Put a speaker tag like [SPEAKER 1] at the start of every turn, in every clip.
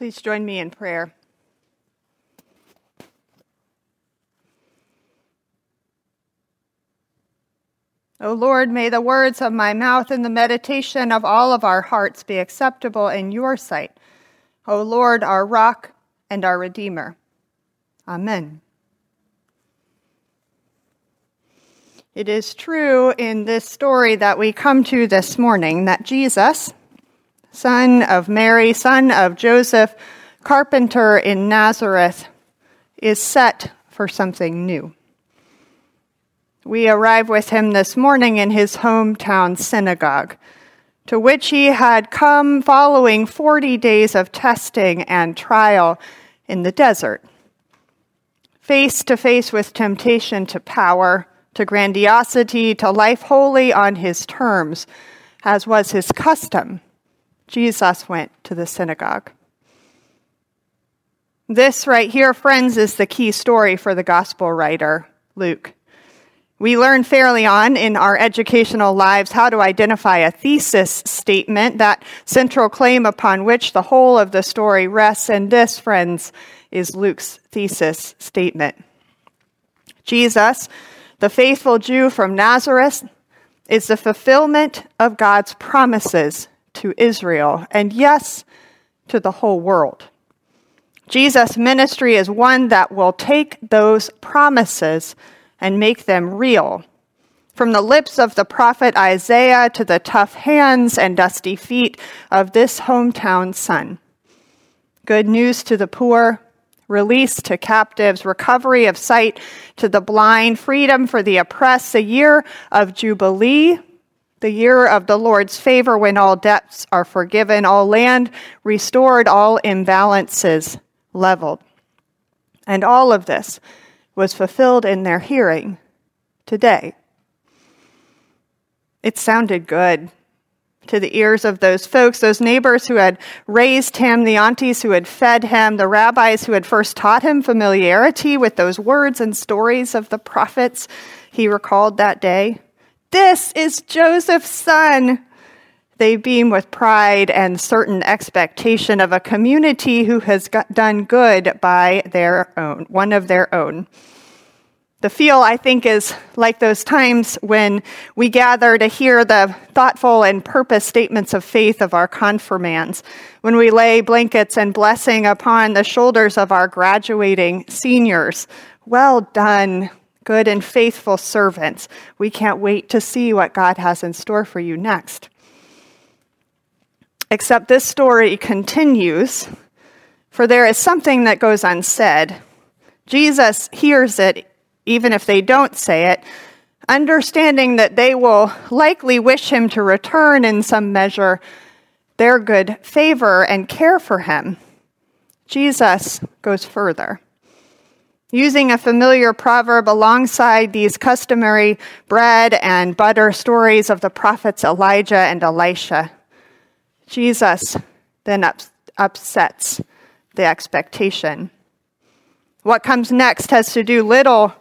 [SPEAKER 1] Please join me in prayer. O Lord, may the words of my mouth and the meditation of all of our hearts be acceptable in your sight. O Lord, our rock and our redeemer. Amen. It is true in this story that we come to this morning that Jesus, son of Mary, son of Joseph, carpenter in Nazareth, is set for something new. We arrive with him this morning in his hometown synagogue, to which he had come following 40 days of testing and trial in the desert. Face to face with temptation to power, to grandiosity, to life wholly on his terms, as was his custom Jesus went to the synagogue. This right here, friends, is the key story for the gospel writer, Luke. We learn fairly on in our educational lives how to identify a thesis statement, that central claim upon which the whole of the story rests, and this, friends, is Luke's thesis statement. Jesus, the faithful Jew from Nazareth, is the fulfillment of God's promises to Israel, and yes, to the whole world. Jesus' ministry is one that will take those promises and make them real. From the lips of the prophet Isaiah to the tough hands and dusty feet of this hometown son. Good news to the poor, release to captives, recovery of sight to the blind, freedom for the oppressed, a year of jubilee the year of the Lord's favor when all debts are forgiven, all land restored, all imbalances leveled. And all of this was fulfilled in their hearing today. It sounded good to the ears of those folks, those neighbors who had raised him, the aunties who had fed him, the rabbis who had first taught him familiarity with those words and stories of the prophets he recalled that day. This is Joseph's son. They beam with pride and certain expectation of a community who has done good by their own, one of their own. The feel, I think, is like those times when we gather to hear the thoughtful and purpose statements of faith of our confirmands, when we lay blankets and blessing upon the shoulders of our graduating seniors. Well done, good and faithful servants. We can't wait to see what God has in store for you next. Except this story continues, for there is something that goes unsaid. Jesus hears it, even if they don't say it, understanding that they will likely wish him to return in some measure their good favor and care for him. Jesus goes further using a familiar proverb alongside these customary bread and butter stories of the prophets Elijah and Elisha. Jesus then ups- upsets the expectation. What comes next has to do little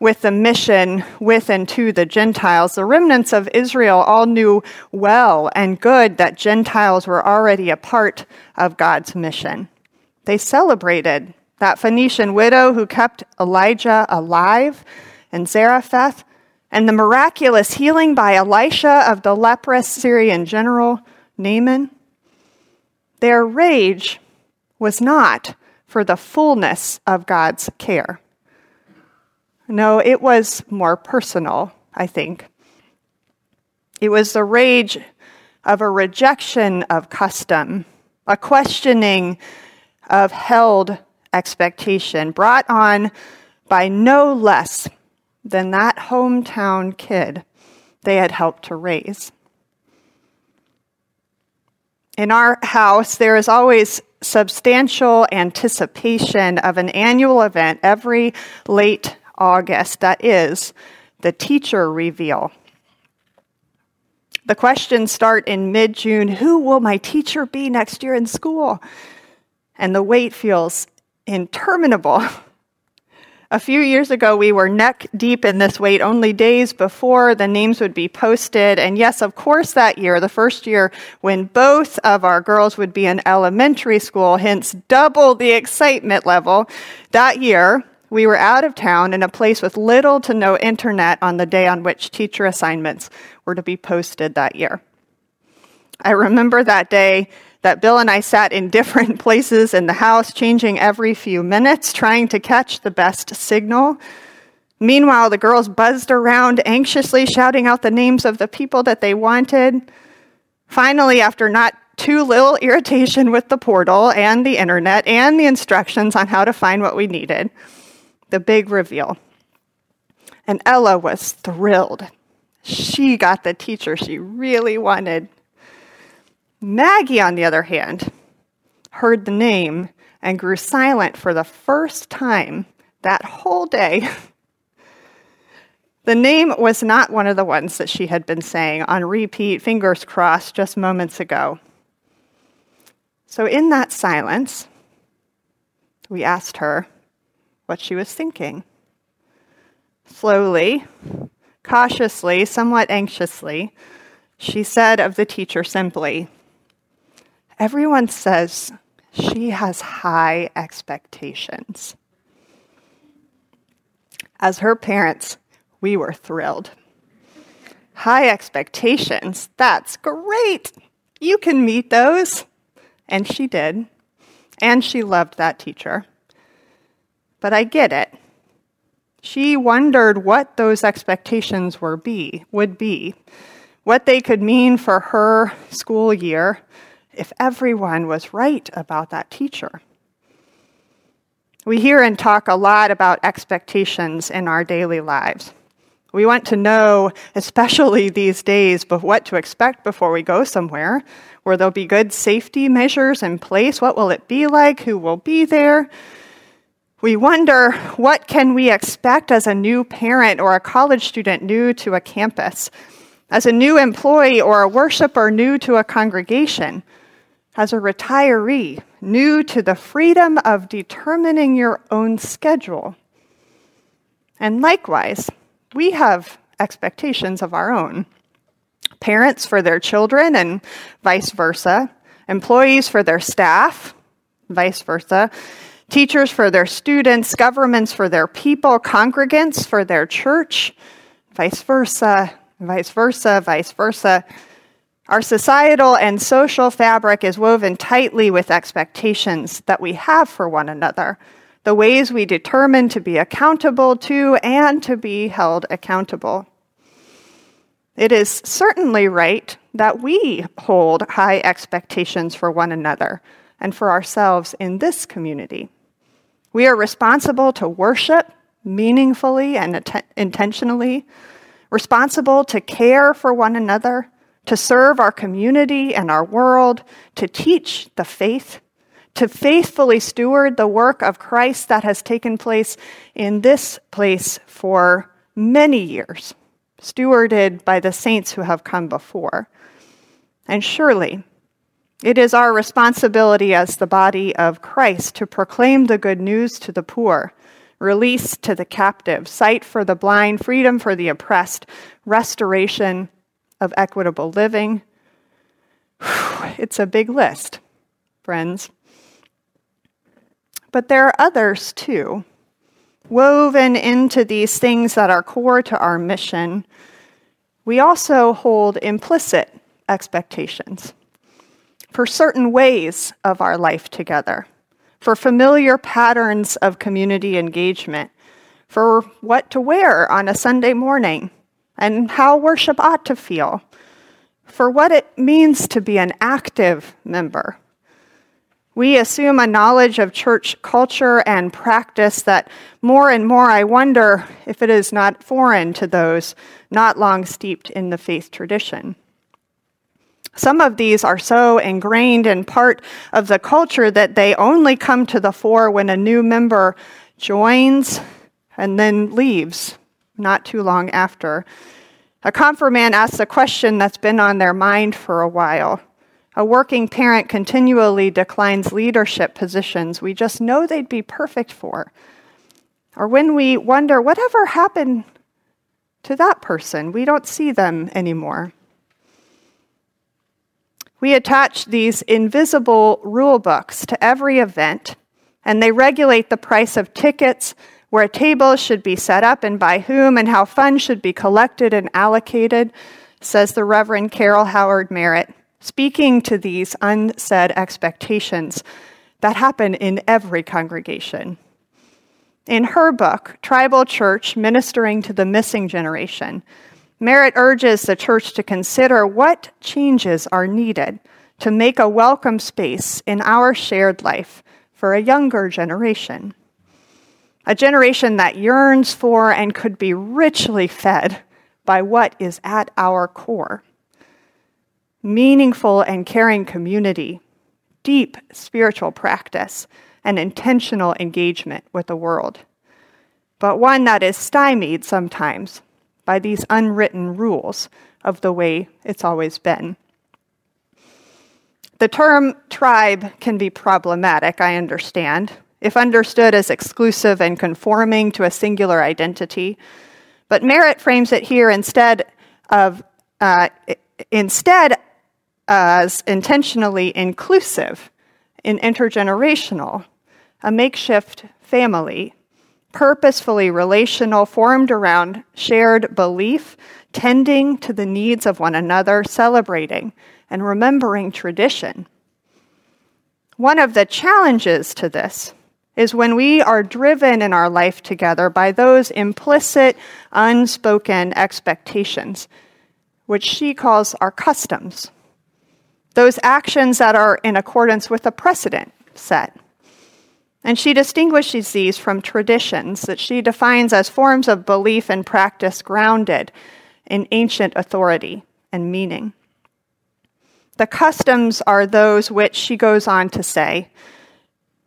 [SPEAKER 1] with the mission with and to the Gentiles. The remnants of Israel all knew well and good that Gentiles were already a part of God's mission. They celebrated that Phoenician widow who kept Elijah alive in Zarephath, and the miraculous healing by Elisha of the leprous Syrian general Naaman, their rage was not for the fullness of God's care. No, it was more personal, I think. It was the rage of a rejection of custom, a questioning of held expectation brought on by no less than that hometown kid they had helped to raise. In our house, there is always substantial anticipation of an annual event every late August that is the teacher reveal. The questions start in mid June Who will my teacher be next year in school? And the wait feels interminable A few years ago, we were neck deep in this wait only days before the names would be posted. And yes, of course, that year, the first year when both of our girls would be in elementary school, hence double the excitement level, that year, we were out of town in a place with little to no internet on the day on which teacher assignments were to be posted that year. I remember that day that Bill and I sat in different places in the house, changing every few minutes, trying to catch the best signal. Meanwhile, the girls buzzed around, anxiously shouting out the names of the people that they wanted. Finally, after not too little irritation with the portal and the internet and the instructions on how to find what we needed, the big reveal. And Ella was thrilled. She got the teacher she really wanted. Maggie, on the other hand, heard the name and grew silent for the first time that whole day. the name was not one of the ones that she had been saying on repeat, fingers crossed, just moments ago. So, in that silence, we asked her what she was thinking. Slowly, cautiously, somewhat anxiously, she said of the teacher simply, Everyone says she has high expectations. As her parents, we were thrilled. High expectations, that's great. You can meet those. And she did. And she loved that teacher. But I get it. She wondered what those expectations were be, would be, what they could mean for her school year, if everyone was right about that teacher. We hear and talk a lot about expectations in our daily lives. We want to know, especially these days, what to expect before we go somewhere, where there'll be good safety measures in place. What will it be like? Who will be there? We wonder what can we expect as a new parent or a college student new to a campus, as a new employee or a worshiper new to a congregation as a retiree, new to the freedom of determining your own schedule. And likewise, we have expectations of our own. Parents for their children, and vice versa. Employees for their staff, vice versa. Teachers for their students, governments for their people, congregants for their church, vice versa, vice versa, vice versa. Our societal and social fabric is woven tightly with expectations that we have for one another, the ways we determine to be accountable to and to be held accountable. It is certainly right that we hold high expectations for one another and for ourselves in this community. We are responsible to worship meaningfully and att- intentionally, responsible to care for one another to serve our community and our world, to teach the faith, to faithfully steward the work of Christ that has taken place in this place for many years, stewarded by the saints who have come before. And surely, it is our responsibility as the body of Christ to proclaim the good news to the poor, release to the captive, sight for the blind, freedom for the oppressed, restoration of equitable living. It's a big list, friends. But there are others too, woven into these things that are core to our mission. We also hold implicit expectations for certain ways of our life together, for familiar patterns of community engagement, for what to wear on a Sunday morning and how worship ought to feel, for what it means to be an active member. We assume a knowledge of church culture and practice that more and more I wonder if it is not foreign to those not long steeped in the faith tradition. Some of these are so ingrained in part of the culture that they only come to the fore when a new member joins and then leaves not too long after. A confirmand asks a question that's been on their mind for a while. A working parent continually declines leadership positions we just know they'd be perfect for. Or when we wonder, whatever happened to that person? We don't see them anymore. We attach these invisible rule books to every event, and they regulate the price of tickets, where a table should be set up and by whom, and how funds should be collected and allocated, says the Reverend Carol Howard Merritt, speaking to these unsaid expectations that happen in every congregation. In her book, Tribal Church Ministering to the Missing Generation, Merritt urges the church to consider what changes are needed to make a welcome space in our shared life for a younger generation. A generation that yearns for and could be richly fed by what is at our core meaningful and caring community, deep spiritual practice, and intentional engagement with the world, but one that is stymied sometimes by these unwritten rules of the way it's always been. The term tribe can be problematic, I understand, if understood as exclusive and conforming to a singular identity. But Merritt frames it here instead of uh, instead as intentionally inclusive and intergenerational a makeshift family, purposefully relational, formed around shared belief, tending to the needs of one another, celebrating and remembering tradition. One of the challenges to this is when we are driven in our life together by those implicit, unspoken expectations, which she calls our customs, those actions that are in accordance with a precedent set. And she distinguishes these from traditions that she defines as forms of belief and practice grounded in ancient authority and meaning. The customs are those which, she goes on to say,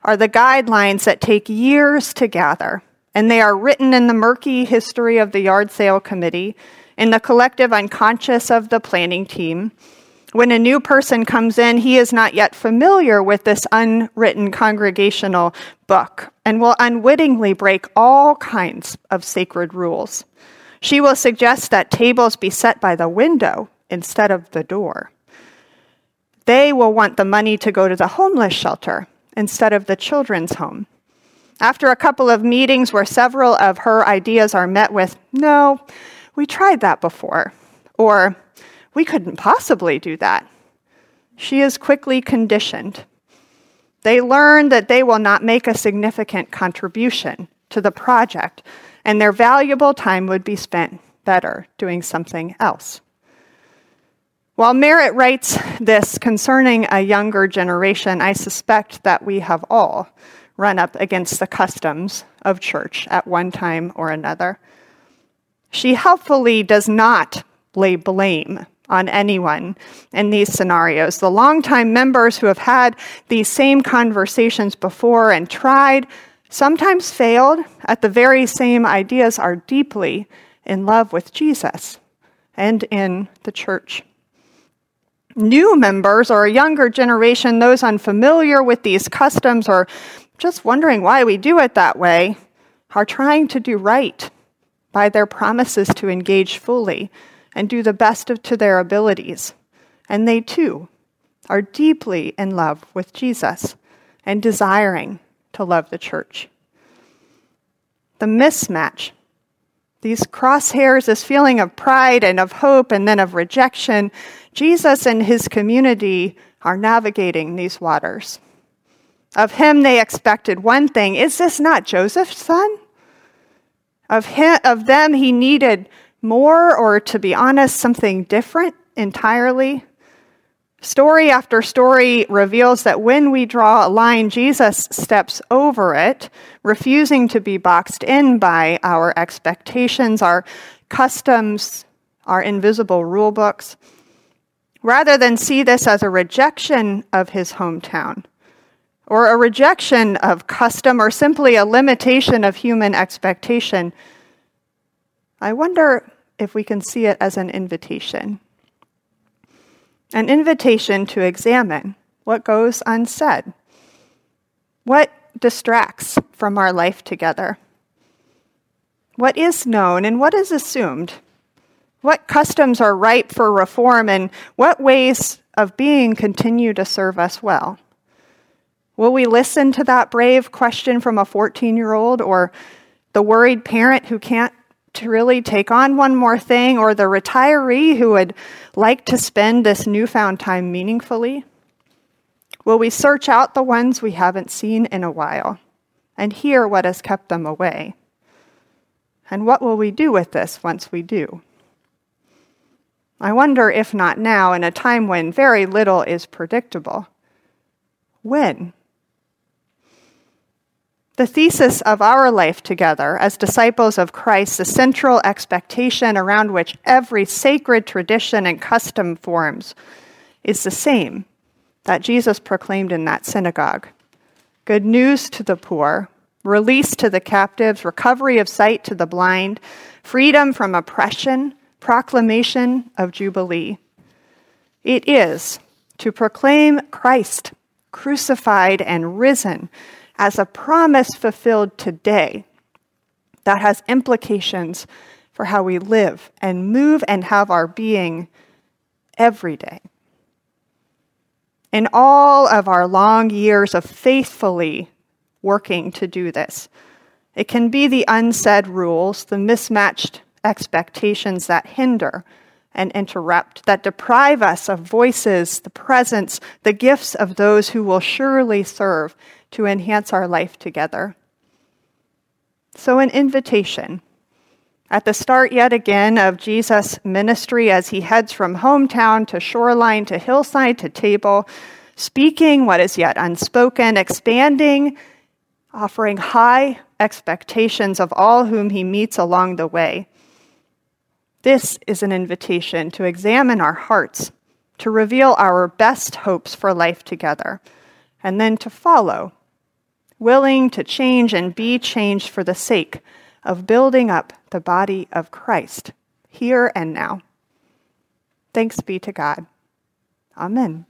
[SPEAKER 1] are the guidelines that take years to gather, and they are written in the murky history of the yard sale committee, in the collective unconscious of the planning team, when a new person comes in, he is not yet familiar with this unwritten congregational book and will unwittingly break all kinds of sacred rules. She will suggest that tables be set by the window instead of the door. They will want the money to go to the homeless shelter instead of the children's home. After a couple of meetings where several of her ideas are met with, no, we tried that before, or we couldn't possibly do that. She is quickly conditioned. They learn that they will not make a significant contribution to the project, and their valuable time would be spent better doing something else. While Merritt writes this concerning a younger generation, I suspect that we have all run up against the customs of church at one time or another. She helpfully does not lay blame on anyone in these scenarios. The longtime members who have had these same conversations before and tried, sometimes failed, at the very same ideas are deeply in love with Jesus and in the church. New members or a younger generation, those unfamiliar with these customs or just wondering why we do it that way, are trying to do right by their promises to engage fully and do the best of, to their abilities. And they too are deeply in love with Jesus and desiring to love the church. The mismatch, these crosshairs, this feeling of pride and of hope and then of rejection, Jesus and his community are navigating these waters. Of him, they expected one thing Is this not Joseph's son? Of, him, of them, he needed more, or to be honest, something different entirely. Story after story reveals that when we draw a line, Jesus steps over it, refusing to be boxed in by our expectations, our customs, our invisible rule books, rather than see this as a rejection of his hometown or a rejection of custom or simply a limitation of human expectation. I wonder if we can see it as an invitation. An invitation to examine what goes unsaid, what distracts from our life together, what is known and what is assumed? What customs are ripe for reform and what ways of being continue to serve us well? Will we listen to that brave question from a 14 year old or the worried parent who can't to really take on one more thing or the retiree who would like to spend this newfound time meaningfully? Will we search out the ones we haven't seen in a while and hear what has kept them away? And what will we do with this once we do? I wonder if not now, in a time when very little is predictable. When? The thesis of our life together as disciples of Christ, the central expectation around which every sacred tradition and custom forms, is the same that Jesus proclaimed in that synagogue good news to the poor, release to the captives, recovery of sight to the blind, freedom from oppression, proclamation of Jubilee. It is to proclaim Christ crucified and risen as a promise fulfilled today that has implications for how we live and move and have our being every day. In all of our long years of faithfully working to do this, it can be the unsaid rules, the mismatched expectations that hinder and interrupt, that deprive us of voices, the presence, the gifts of those who will surely serve to enhance our life together. So, an invitation. At the start, yet again, of Jesus' ministry as he heads from hometown to shoreline to hillside to table, speaking what is yet unspoken, expanding, offering high expectations of all whom he meets along the way. This is an invitation to examine our hearts, to reveal our best hopes for life together, and then to follow willing to change and be changed for the sake of building up the body of Christ here and now. Thanks be to God. Amen.